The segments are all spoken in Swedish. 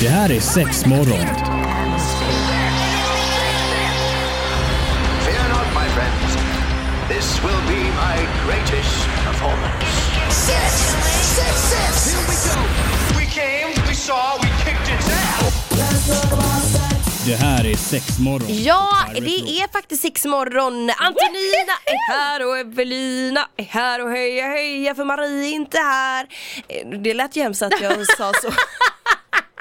Det här är sex morgon. Fear not, my friends. This will be my greatest performance. Six, six, six. Here we go. We came, we saw, we kicked its ass. Det här är sex morgon. Ja, det är faktiskt sex morgon. Antonina är här och Evelina är här och heja heja för Marie är inte här. Eh, Det lät ju hemskt att jag sa så.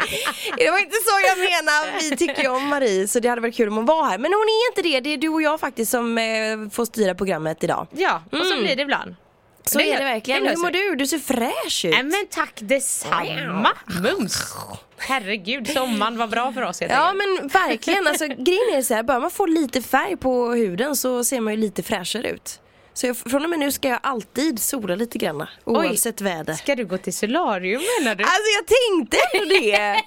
Det var inte så jag menade, vi tycker ju om Marie så det hade varit kul om hon var här. Men hon är inte det, det är du och jag faktiskt som eh, får styra programmet idag. Ja, och så blir det ibland. Så Det är det verkligen. det Hur mår du? Du ser fräsch ut. Nej men tack detsamma! Mums! Herregud, sommaren var bra för oss helt Ja enkelt. men verkligen, alltså grejen är så här, bara man får lite färg på huden så ser man ju lite fräschare ut. Så jag, från och med nu ska jag alltid sola lite grann oavsett väder. Ska du gå till solarium menar du? Alltså jag tänkte ändå det.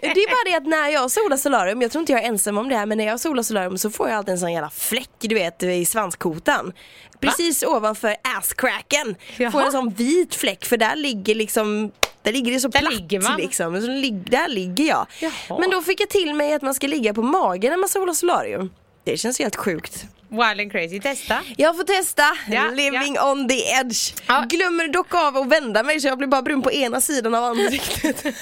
Det är bara det att när jag solar solarium, jag tror inte jag är ensam om det här men när jag solar solarium så får jag alltid en sån jävla fläck du vet i svanskotan. Precis ovanför asscracken. Får Jaha. jag en sån vit fläck för där ligger liksom där ligger det så Där platt ligger man. liksom. Så där ligger jag. Jaha. Men då fick jag till mig att man ska ligga på magen när man solar solarium. Det känns helt sjukt. Wild and crazy, testa. Jag får testa, Ja, living on the edge. Ja. Glömmer dock av att vända mig så jag blir bara brun på ena sidan av ansiktet.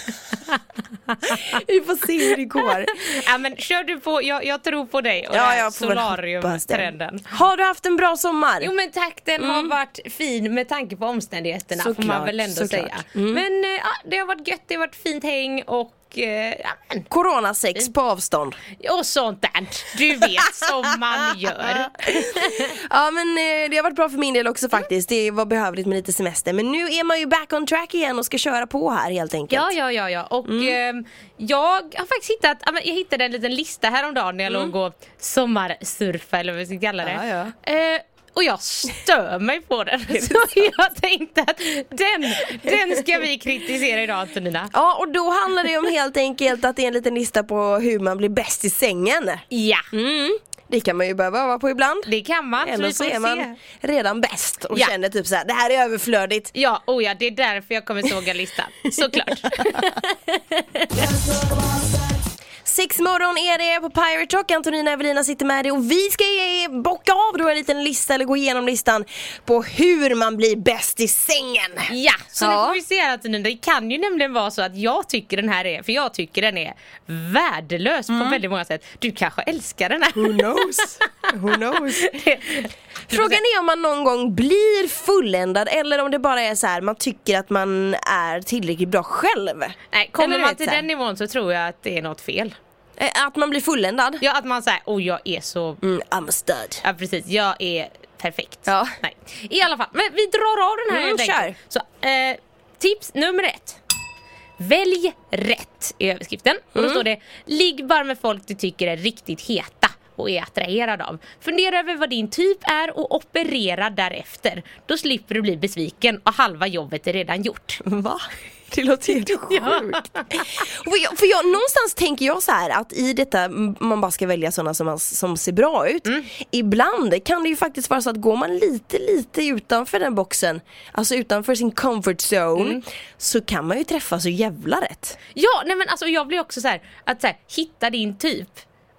Vi får se hur det går. Ja men kör du på, jag, jag tror på dig och Ja, jag solariumtrenden. Har du haft en bra sommar? Jo men tack, den har varit fin med tanke på omständigheterna får man Såklart, väl ändå såklart. säga. Men eh, ja, det har varit gött, det har varit fint häng och eh, ja, Coronasex på avstånd. och sånt där. Du vet som man gör. Ja men eh, det har varit bra för min del också faktiskt. Det var behövligt med lite semester. Men nu är man ju back on track igen och ska köra på här helt enkelt. Ja, ja, ja, ja. Och Mm. eh, jag har faktiskt hittat, ja, jag hittade en liten lista häromdagen när jag låg och sommarsurfa eller vad vi ska kalla det. Mm. Ja, Eh, och jag stör mig på den. Så jag tänkte att den, den ska vi kritisera idag Antonina. Ja och då handlar det om helt enkelt att det är en liten lista på hur man blir bäst i sängen. Ja, Mm. Det kan man ju behöva öva på ibland. det kan man. Eller så är se. man redan bäst och Ja. känner typ såhär, det här är överflödigt. Ja, oh ja, det är därför jag kommer såga listan. Såklart. Sex morgon är det på Pirate Rock, Antonina Evelina sitter med dig och vi ska bocka av då en liten lista eller gå igenom listan på hur man blir bäst i sängen. Ja, så Ja. nu får vi se här Antonina. Det kan ju nämligen vara så att jag tycker den här är, för jag tycker den är värdelös på väldigt många sätt. Du kanske älskar den här. Who knows? Who knows? Frågan är om man någon gång blir fulländad eller om det bara är så här man tycker att man är tillräckligt bra själv. Nej, kommer Eller man till den nivån så tror jag att det är något fel. Eh, Att man blir fulländad? Ja, att man säger oh jag är så, Mm, I'm a stud. ja precis, jag är perfekt. Ja. Nej. I alla fall, men vi drar av den här Mm, kör. Så, eh, tips nummer ett. Välj rätt i överskriften. Och Mm. då står det Ligg bara med folk du tycker är riktigt heta och är attraherad av. Fundera över vad din typ är och operera därefter. Då slipper du bli besviken och halva jobbet är redan gjort. Va? Det låter helt sjukt. för, jag, för jag, någonstans tänker jag så här att i detta man bara ska välja sådana som, man- som ser bra ut. Ibland kan det ju faktiskt vara så att går man lite lite utanför den boxen, alltså utanför sin comfort zone, så kan man ju träffa så jävla rätt. Ja, nej men alltså jag blir också så här att så här, hitta din typ.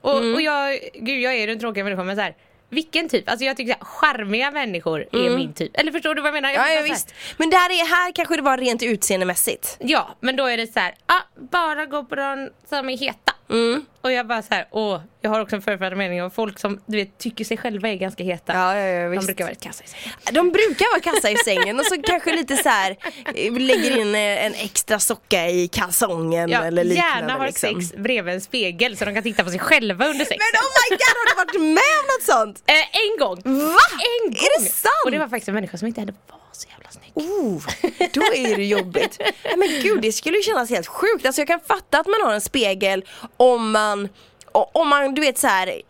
Och, Mm. och jag, gud jag är den tråkiga människan men så här, vilken typ? Alltså jag tycker här, charmiga människor är min typ. Eller förstår du vad jag menar? Jag Mm. Ja, ja visst. Men det här, är, här kanske det var rent utseendemässigt. Ja, men då är det så här, ah, bara gå på de som är heta. Mm. Och jag bara så här, åh, jag har också en förutfattad mening om folk som du vet tycker sig själva är ganska heta. Ja, ja, ja, de visst. brukar vara kassa i sig. De brukar vara kassa i sängen och så kanske lite så här eh, lägger in eh, en extra socka i kalsongen Ja, eller liknande. gärna har liksom. sex bredvid en spegel så de kan titta på sig själva under sexet. Men oh my god, har du varit med om något sånt? Eh, en gång! Va? En gång! Är det sant? Och det var faktiskt en människa som inte hade var så jävla snygg. Oh, då är det jobbigt. Men gud, det skulle ju kännas helt sjukt. Alltså jag kan fatta att man har en spegel om man om man du vet så här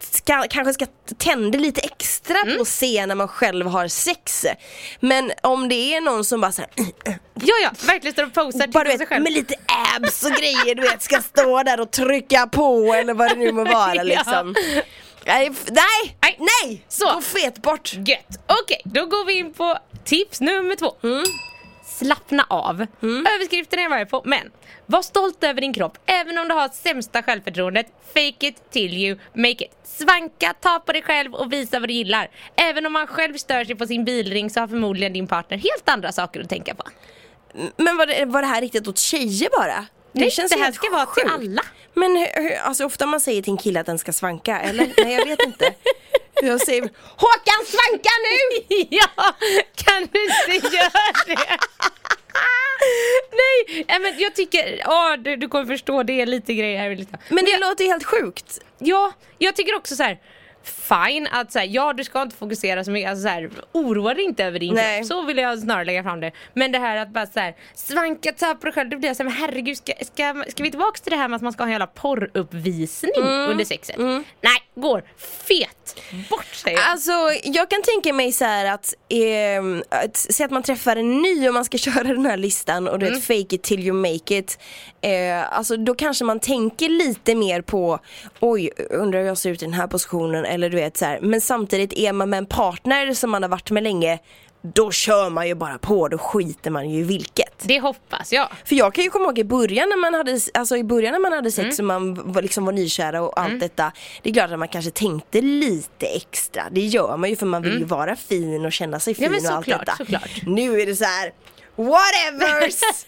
ska, kanske ska tända lite extra Mm. på att se när man själv har sex. Men om det är någon som bara så här, Ja, ja, verkligen står och posar bara du sig vet, själv. med lite abs och grejer du vet ska stå där och trycka på eller vad det nu må vara Ja. liksom. Nej, nej, Nej. Så. Gå fet bort! Gött. Okej, då går vi in på tips nummer två. Mm. slappna av. Överskriften är jag med på, men var stolt över din kropp även om du har sämsta självförtroendet. Fake it till you make it. Svanka, ta på dig själv och visa vad du gillar. Även om man själv stör sig på sin bilring så har förmodligen din partner helt andra saker att tänka på. Men var det, var det här riktigt åt tjejer bara? Nej, det här helt ska vara till alla. Men hur, hur, alltså ofta man säger till en kille att den ska svanka, eller? Nej jag vet inte. Jag säger Håkan svanka nu! ja, kan du inte göra det? Nej, men jag tycker, åh, du, du kommer förstå, det är lite grejer här. Men det låter helt sjukt. Ja, jag tycker också så här. Fine att här, ja du ska inte fokusera så mycket, alltså så här, oroa dig inte över din Nej. kropp. Så vill jag snarare lägga fram det. Men det här att bara så här, svanka, ta på dig själv, då blir så här, men herregud ska, ska, ska vi tillbaka till det här med att man ska ha en jävla porruppvisning Mm. under sexet? Nej, går fet bort säger jag. Alltså jag kan tänka mig så här att, ehm, att säg att man träffar en ny och man ska köra den här listan och du vet fake it till you make it. Eh, alltså då kanske man tänker lite mer på oj undrar hur jag ser ut i den här positionen eller du vet så här. Men samtidigt är man med en partner som man har varit med länge då kör man ju bara på, då skiter man ju i vilket. Det hoppas jag. För jag kan ju komma ihåg i början när man hade, alltså i början när man hade sex och man var, liksom var nykära och allt detta Det är klart att man kanske tänkte lite extra, det gör man ju för man vill ju vara fin och känna sig fin Ja, men och allt såklart, detta såklart. Nu är det så här. Whatevers!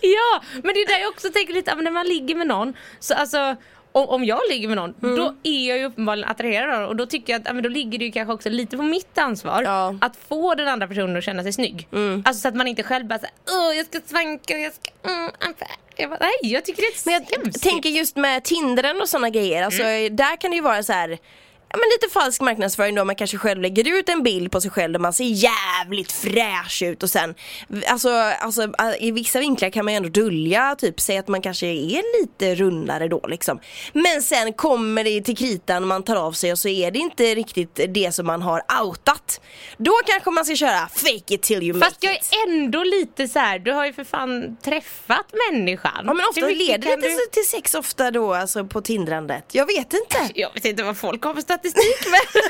ja, men det är där jag också tänker lite, när man ligger med någon, så alltså om, om jag ligger med någon, Mm. då är jag ju uppenbarligen attraherad av den och då tycker jag att men då ligger det ju kanske också lite på mitt ansvar Ja. Mm. att få den andra personen att känna sig snygg. Alltså så att man inte själv bara såhär, åh jag ska svanka och jag ska, mm, mm." jag bara, nej jag tycker det är Men jag hemskt. tänker just med Tindren och sådana grejer, alltså där kan det ju vara så här. Men lite falsk marknadsföring då man kanske själv lägger ut en bild på sig själv där man ser jävligt fräsch ut och sen Alltså, alltså i vissa vinklar kan man ju ändå dölja typ, säg att man kanske är lite rundare då liksom. Men sen kommer det till kritan och man tar av sig och så är det inte riktigt det som man har outat. Då kanske man ska köra fake it till you make Fast jag it. är ändå lite så här, du har ju för fan träffat människan. Ja men ofta leder det du- till sex ofta då alltså på tindrandet? Jag vet inte. Jag vet inte vad folk har för statistik men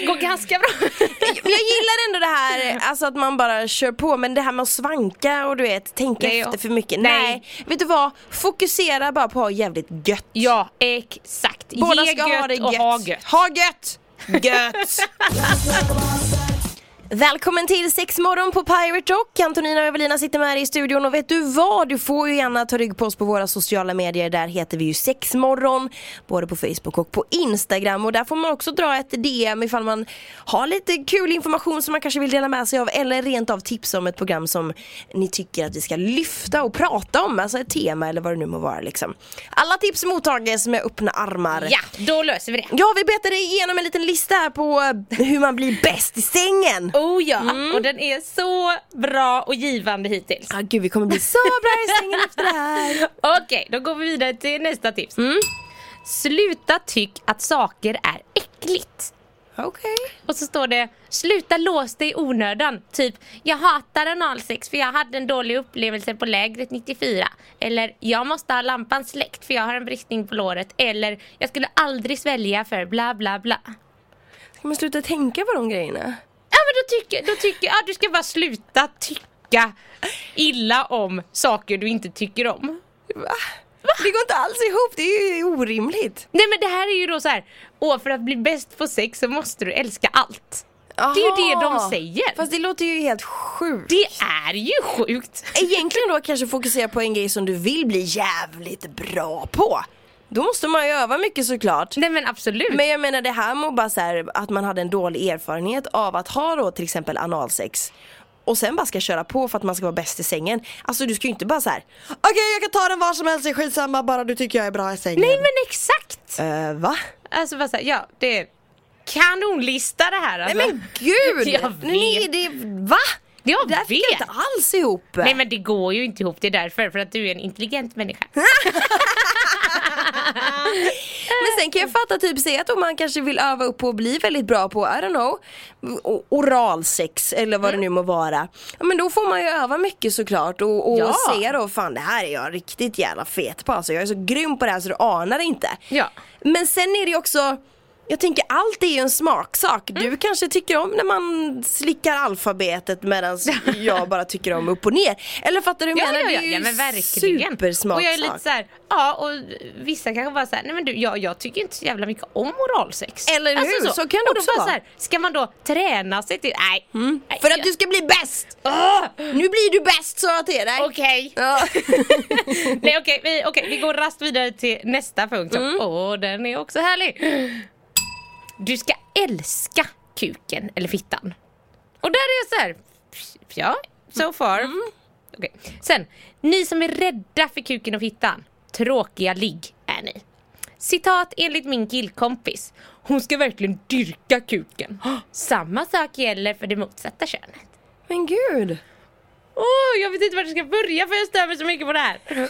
det går ganska bra. Men jag gillar ändå det här, alltså att man bara kör på men det här med att svanka och du vet, tänka Nej, efter för mycket. Nej. Nej. vet du vad? Fokusera bara på att ha jävligt gött. Ja, exakt. Båda Ge ska gött ha det och gött. ha gött. Ha gött! Gött! Välkommen till Sexmorgon på Pirate Rock. Antonina och Evelina sitter med dig i studion och vet du vad? Du får ju gärna ta rygg på oss på våra sociala medier. Där heter vi ju Sexmorgon. Både på Facebook och på Instagram. Och där får man också dra ett DM ifall man har lite kul information som man kanske vill dela med sig av. Eller rent av tips om ett program som ni tycker att vi ska lyfta och prata om. Alltså ett tema eller vad det nu må vara liksom. Alla tips mottages med öppna armar. Ja, då löser vi det. Ja, vi betade igenom en liten lista här på eh, hur man blir bäst i sängen. Oh ja, och den är så bra och givande hittills. Ah, gud, vi kommer bli så bra i sängen efter det här. Okej, då går vi vidare till nästa tips. Mm. Sluta tyck att saker är äckligt. Okej. Och så står det Sluta lås dig i onödan. Typ Jag hatar analsex för jag hade en dålig upplevelse på lägret 94. Eller Jag måste ha lampan släckt för jag har en bristning på låret. Eller Jag skulle aldrig svälja för bla bla bla. Ska man sluta tänka på de grejerna? Men då tycker, då tycker ja, du ska bara sluta tycka illa om saker du inte tycker om. Va? Det går inte alls ihop, det är ju orimligt. Nej men det här är ju då så här. Åh för att bli bäst på sex så måste du älska allt. Det är ju det de Aha. säger. Fast det låter ju helt sjukt. Det är ju sjukt. Egentligen då kanske fokusera på en grej som du vill bli jävligt bra på. Då måste man ju öva mycket såklart. Nej men absolut. Men jag menar det här med bara så här, att man hade en dålig erfarenhet av att ha då till exempel analsex och sen bara ska köra på för att man ska vara bäst i sängen. Alltså du ska ju inte bara så här. okej jag kan ta den var som helst, är skitsamma bara du tycker jag är bra i sängen. Nej men exakt! Eh, va? Alltså bara såhär, ja det är kanonlista det här alltså. Nej men gud! Jag vet. Nej, det, va? Jag det fick jag vet. inte alls ihop. Nej men det går ju inte ihop, det är därför. För att du är en intelligent människa. Men sen kan jag fatta typ säga att om man kanske vill öva upp på att bli väldigt bra på, I don't know, oralsex eller vad det nu må vara. Ja, men då får man ju öva mycket såklart och, och Ja. se då, fan det här är jag riktigt jävla fet på alltså. Jag är så grym på det här så du anar inte. Ja. Men sen är det ju också Jag tänker allt är ju en smaksak. Du Mm. kanske tycker om när man slickar alfabetet medan jag bara tycker om upp och ner. Eller fattar du vad jag Ja, menar? ja, ja, det är ju ja men verkligen. supersmaksak. Och jag är lite så här, ja och vissa kanske bara såhär, nej men du jag, jag tycker inte så jävla mycket om oralsex. Alltså Eller hur? Så kan det och också vara. Så här, ska man då träna sig till, nej. nej För att jag- du ska bli bäst! Nu blir du bäst sa jag till dig. Okej. Ja. Nej okej, vi, okej, vi går raskt vidare till nästa punkt. Mm. Åh, den är också härlig. Du ska älska kuken eller fittan. Och där är jag så här, ja, so far. Mm. Okej. Sen, ni som är rädda för kuken och fittan, tråkiga ligg är ni. Citat enligt min killkompis. Hon ska verkligen dyrka kuken. Samma sak gäller för det motsatta könet. Men gud. Åh, jag vet inte vart jag ska börja för jag stör mig så mycket på det här.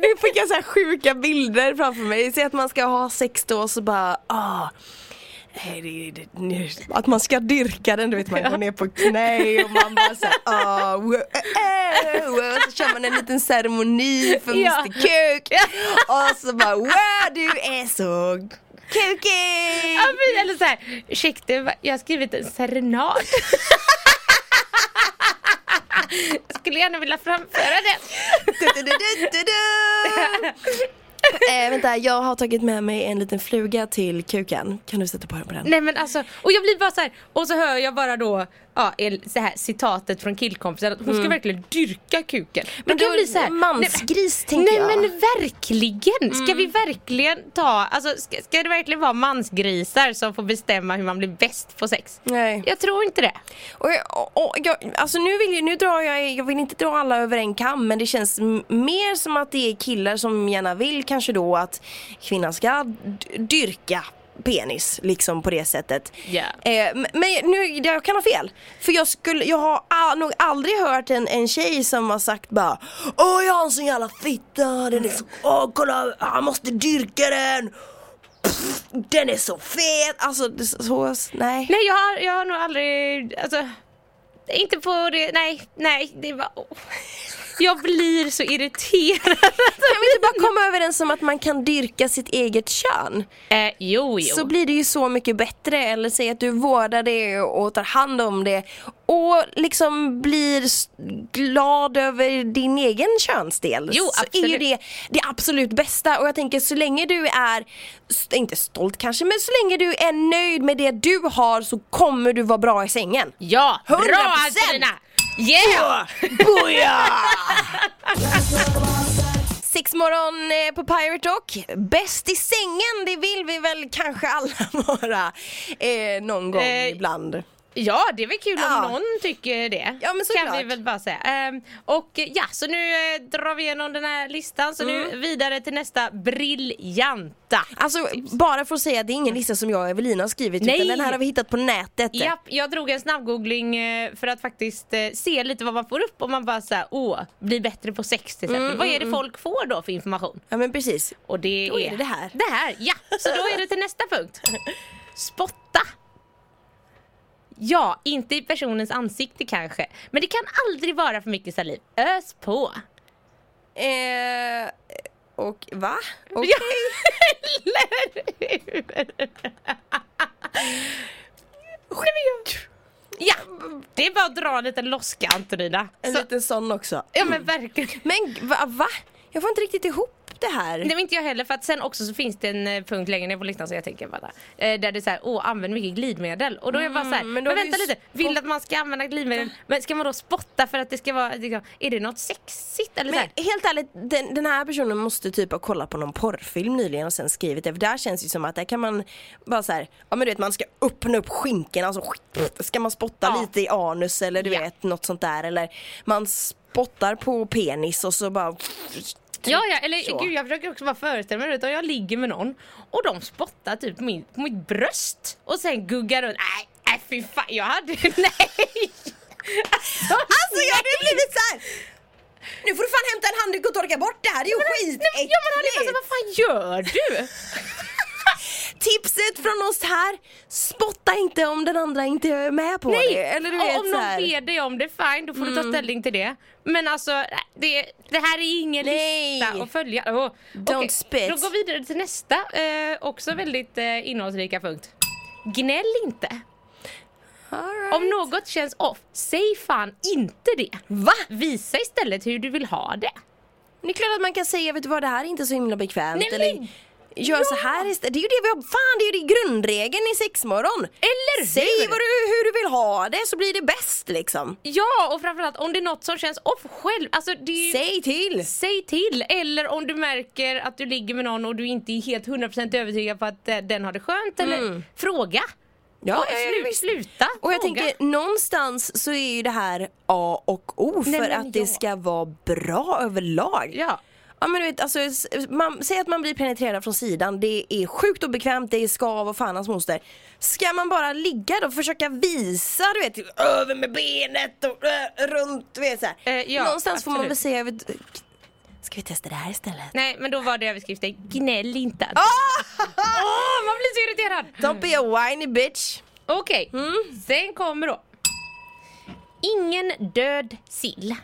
Nu fick jag så här sjuka bilder framför mig. Säg att man ska ha sex då och så bara ah. Att man ska dyrka den, du vet man går ner på knä och man bara såhär ah, wow, eh, wow. Så kör man en liten ceremoni för Ja. Mr Kuk Och så bara wow du är så kukig! Ja, eller såhär, ursäkta jag har skrivit en serenad. jag skulle gärna vilja framföra den. Du-du-du-du-du. eh, vänta, jag har tagit med mig en liten fluga till kuken. Kan du sätta på på den? Nej men alltså, och jag blir bara så här, och så hör jag bara då ja, så här, citatet från killkompisen att hon ska verkligen dyrka kuken. Men, blir så här, mansgris, nej, tänker Nej jag. men verkligen! Ska vi verkligen ta, alltså ska, ska det verkligen vara mansgrisar som får bestämma hur man blir bäst på sex? Nej. Jag tror inte det. Och, jag- och, och, jag, alltså nu vill jag, nu drar jag, jag vill inte dra alla över en kam men det känns mer som att det är killar som gärna vill kanske då att kvinnan ska dyrka penis liksom på det sättet. Ja. Eh, men nu, jag kan ha fel. För jag skulle, jag har a- nog aldrig hört en, en tjej som har sagt bara Åh jag har en sån jävla fitta, den är så, åh kolla, han måste dyrka den. Pff, den är så fet, alltså så, nej. Nej jag har, jag har nog aldrig, alltså inte på det, nej, nej det var oh. Jag blir så irriterad. Kan vi inte bara komma överens om att man kan dyrka sitt eget kön? eh, jo jo. Så blir det ju så mycket bättre, eller säg att du vårdar det och tar hand om det och liksom blir glad över din egen könsdel. Jo, så är ju absolut. det det absolut bästa och jag tänker så länge du är, inte stolt kanske, men så länge du är nöjd med det du har så kommer du vara bra i sängen. Ja, bra 100%. Angelina! Yeah! Boja! Sexmorgon eh, på Pirate Rock. Bäst i sängen, det vill vi väl kanske alla vara eh, någon gång Eh, ibland. Ja, det är väl kul Ja. om någon tycker det. Ja, men Kan såklart. vi väl bara säga. Ehm, och eh, ja, så nu eh, drar vi igenom den här listan. Så Mm. nu vidare till nästa briljanta. Alltså bara för att säga att det är ingen lista som jag och Evelina har skrivit Nej. utan den här har vi hittat på nätet. Japp, jag drog en snabbgoogling eh, för att faktiskt se lite vad man får upp och man bara såhär, åh, bli bättre på sex till exempel. Mm, vad är det folk får då för information? Ja men precis. Och det Då är är det det här. Det här, ja! Så då är det till nästa punkt. Spotta. Ja, inte i personens ansikte kanske. Men det kan aldrig vara för mycket saliv. Ös på. Eh, och va? Okej. Hur? Ja, det är bara att dra en liten loska Antonina. En Så, liten sån också. ja men verkligen. Men va, va? Jag får inte riktigt ihop det här. Nej men inte jag heller för att sen också så finns det en eh, punkt längre ner på listan så jag tänker bara eh, Där det är såhär, åh använd mycket glidmedel och då är jag bara såhär, Mm, men men, vänta lite, vill att man ska använda glidmedel men ska man då spotta för att det ska vara, liksom, är det något sexigt eller Men såhär? helt ärligt, den, den här personen måste typ ha kollat på någon porrfilm nyligen och sen skrivit det. För där känns det ju som att där kan man bara så här, ja men du vet man ska öppna upp skinkorna och så ska man spotta Ja. lite i anus eller du Ja. vet något sånt där. Eller man spottar på penis och så bara Ja ja, eller Så. gud jag försöker också bara föreställa mig det jag ligger med någon och de spottar typ på, min, på mitt bröst och sen guggar runt, nej, nej fy fan, jag hade, nej! Alltså, Alltså jag hade blivit så här. Nu får du fan hämta en handduk och torka bort det här, det är ju skitäckligt! Ja men han är bara så, vad fan gör du? Tipset från oss här, spotta inte om den andra inte är med på Nej! det. Eller du vet, om någon. Mm. ber dig om det, fine, då får du ta ställning till det. Men alltså, det, det här är ingen Nej. lista att följa. Oh. Don't Okej, spit. Då går vi vidare till nästa, eh, också väldigt eh, innehållsrika punkt. Gnäll inte. Right. Om något känns off, säg fan inte det. Va? Visa istället hur du vill ha det. Det är klart att man kan säga, vet du vad, det här är inte så himla bekvämt. Nej, eller gör så här istället. Det är ju det vi har, fan det är ju det grundregeln i sexmorgon. Eller Säg hur? vad du, hur du vill ha det så blir det bäst liksom. Ja, och framförallt om det är något som känns off själv. Alltså, det är ju... Säg till! Säg till! Eller om du märker att du ligger med någon och du inte är helt 100% övertygad på att eh, den har det skönt. Eller fråga! Mm. Ja, Och ja, ja, slu- sluta Och jag fråga. tänker någonstans så är ju det här A och O för Nej, att det ja. ska vara bra överlag. Ja. Ja men du vet, alltså, man, säg att man blir penetrerad från sidan, det är sjukt obekvämt, det är skav och fan hans moster. Ska man bara ligga då och försöka visa, du vet, över med benet och äh, runt, du vet så. Eh, ja, Någonstans får man väl absolut. säga, vet, ska vi testa det här istället? Nej, men då var det överskriften gnäll inte. Ah! Åh, man blir så irriterad! Don't be a whiny bitch. Okej, Mm. sen kommer då. Ingen död sill.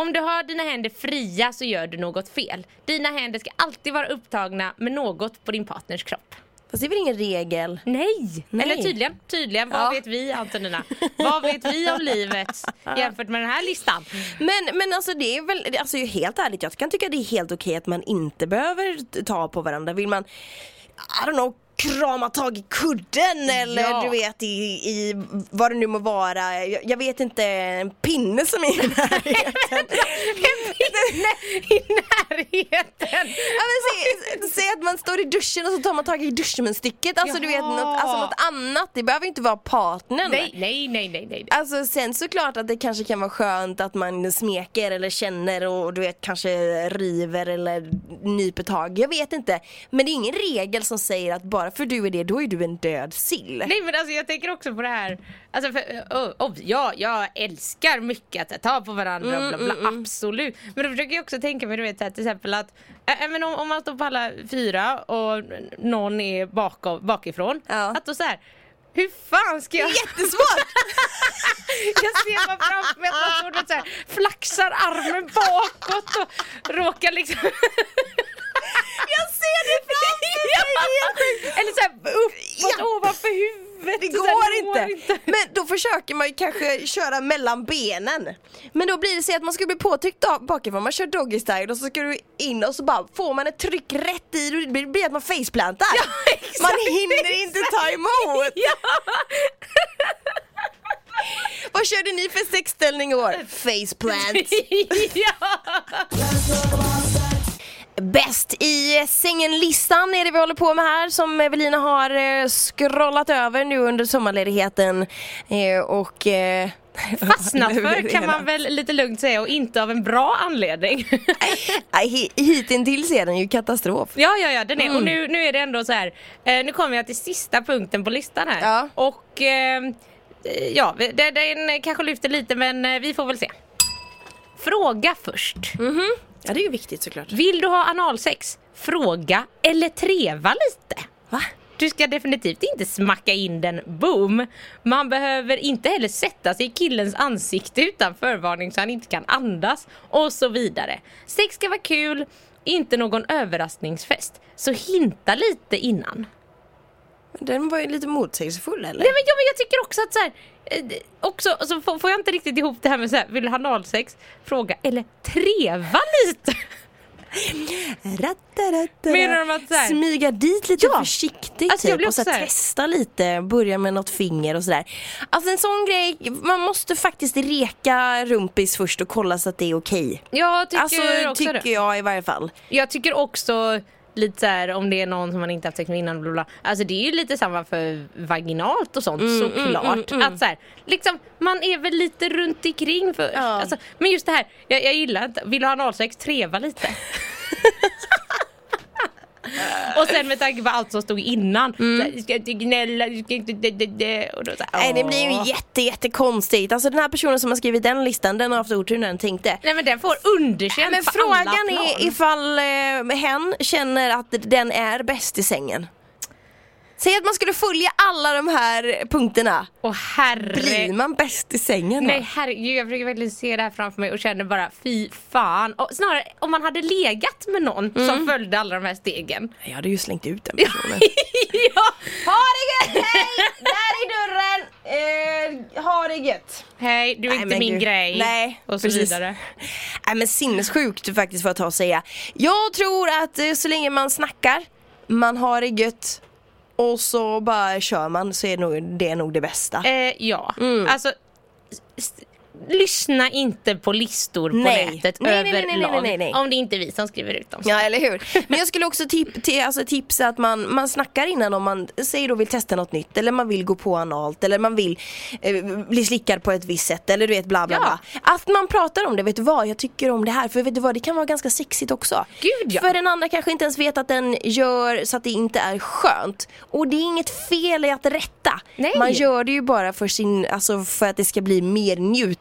Om du har dina händer fria så gör du något fel. Dina händer ska alltid vara upptagna med något på din partners kropp. Fast det är väl ingen regel? Nej! Nej. Eller tydligen, tydligen. Vad Ja. vet vi Antonina? Vad vet vi om livet jämfört med den här listan? Men, men alltså det är väl, alltså helt ärligt jag kan tycka det är helt okej att man inte behöver ta på varandra. Vill man, I don't know, krama tag i kudden eller Ja. du vet i, i vad det nu må vara. Jag, jag vet inte, en pinne som är i närheten. I närheten! Ja, men säg, att man står i duschen och så tar man tag i duschmunstycket. Alltså du vet, Jaha. något, alltså något annat. Det behöver inte vara partnern. Nej, nej, nej, nej, nej. Alltså sen såklart att det kanske kan vara skönt att man smeker eller känner och du vet kanske river eller nyper tag. Jag vet inte. Men det är ingen regel som säger att bara för du är det, då är du en död sill. Nej men alltså jag tänker också på det här, alltså för, oh, oh, ja, jag älskar mycket att ta på varandra Mm, och bla bla, absolut. Men då försöker jag också tänka mig du vet här, till exempel att, äh, men om, om man står på alla fyra och någon är bakom, bakifrån, Ja. att då så här, hur fan ska jag... Jättesvårt! Jag ser bara framför mig att man står och så här, flaxar armen bakåt och råkar liksom... Jag ser det Eller såhär uppåt Ja. ovanför huvudet. Det Så här, går inte. Men då försöker man ju kanske köra mellan benen. Men då blir det så att man ska bli påtryckt bakifrån, man kör doggy style och så ska du in och så bara får man ett tryck rätt i, blir det blir att man faceplantar. Ja, exakt, man hinner inte ta emot. Ja. Vad körde ni för sexställning i år? Faceplant. ja. Bäst i sängen-listan är det vi håller på med här som Evelina har eh, scrollat över nu under sommarledigheten. Eh, och... Eh, Fastnat för kan man väl lite lugnt säga och inte av en bra anledning. Hittills är den ju katastrof. ja, ja, ja, den är. Mm. Och nu, nu är det ändå så här. Nu kommer jag till sista punkten på listan här. Ja. Och eh, ja, den kanske lyfter lite men vi får väl se. Fråga först. Ja, det är ju viktigt såklart. Vill du ha analsex? Fråga eller treva lite. Va? Du ska definitivt inte smacka in den boom. Man behöver inte heller sätta sig i killens ansikte utan förvarning så han inte kan andas och så vidare. Sex ska vara kul, inte någon överraskningsfest. Så hinta lite innan. Den var ju lite motsägelsefull eller? Nej men, ja, men jag tycker också att så här, eh, också, så får, får jag inte riktigt ihop det här med så här, vill du ha analsex? Fråga eller treva lite. Menar de att så här- Smyga dit lite Ja. försiktigt Alltså, typ och så så testa lite, börja med något finger och sådär. Alltså en sån grej, man måste faktiskt reka rumpis först och kolla så att det är okej. Jag tycker Alltså också tycker det. jag i varje fall. Jag tycker också lite så här om det är någon som man inte haft sex med innan bla bla. Alltså det är ju lite samma för vaginalt och sånt Mm, såklart. Att så här, liksom man är väl lite runt omkring först. Ja. Alltså, men just det här, jag, jag gillar inte, vill du ha analsex, treva lite. Och sen med tanke på allt som stod innan. Du ska gnälla, du här, Nej det blir ju åh. jätte jättekonstigt. Alltså den här personen som har skrivit den listan den har haft otur när den tänkte. Nej men den får underkänt Men på frågan alla plan. är ifall eh, hen känner att den är bäst i sängen. Säg att man skulle följa alla de här punkterna. Åh herre... Blir man bäst i sängen då? Nej herregud, jag försöker verkligen se det här framför mig och känner bara fy fan. Och snarare om man hade legat med någon Mm. som följde alla de här stegen. Jag hade ju slängt ut den personen. ja. ha det gött, hej! Där är dörren! Eh, ha det gött. Hej, du är Nej, inte min gud. grej. Nej, och så precis. vidare. Nej men sinnessjukt faktiskt för att ta och säga. Jag tror att eh, så länge man snackar, man har det gött och så bara kör man så är nog, det nog det bästa. Eh, ja, Mm. alltså Lyssna inte på listor på Nej. nätet Nej, nej, nej, nej, överlag. nej, nej. Om det inte är vi som skriver ut dem. Ja eller hur. Men jag skulle också tip, ti- alltså, tipsa att man, man snackar innan om man säger då vill testa något nytt eller man vill gå på analt eller man vill eh, bli slickad på ett visst sätt eller du vet bla bla Ja. bla. Att man pratar om det, vet du vad jag tycker om det här för vet du vad det kan vara ganska sexigt också. Gud, ja. För den andra kanske inte ens vet att den gör så att det inte är skönt. Och det är inget fel i att rätta. Nej. Man gör det ju bara för sin, alltså för att det ska bli mer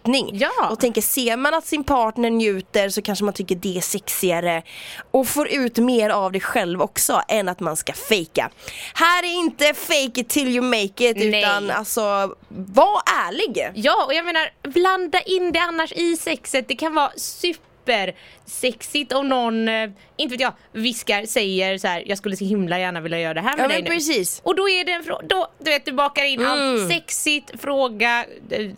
njutning. Ja. Och tänker, ser man att sin partner njuter så kanske man tycker det är sexigare och får ut mer av det själv också än att man ska fejka. Här är inte fake it till you make it Nej. utan alltså var ärlig. Ja, och jag menar blanda in det annars i sexet. Det kan vara supersexigt om någon, eh, inte vet jag, viskar, säger så här: jag skulle så himla gärna vilja göra det här med Ja dig men nu. precis. Och då är det en fråga, då, du vet du bakar in Mm. allt sexigt, fråga, eh, eh,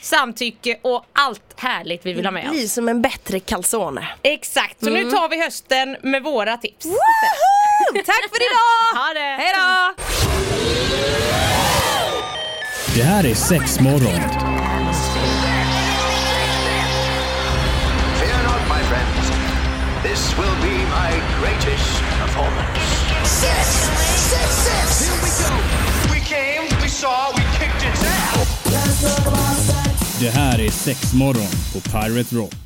samtycke och allt härligt vi vill ha med oss. Bli som en bättre calzone. Exakt, så Mm. nu tar vi hösten med våra tips. Woho! Tack för idag! Ha det! Hej då! Det här är sex This will be my greatest performance. Six, six, six. Here we go. We came, we saw, we kicked its ass. Det här är sex morgon på Pirate Rock.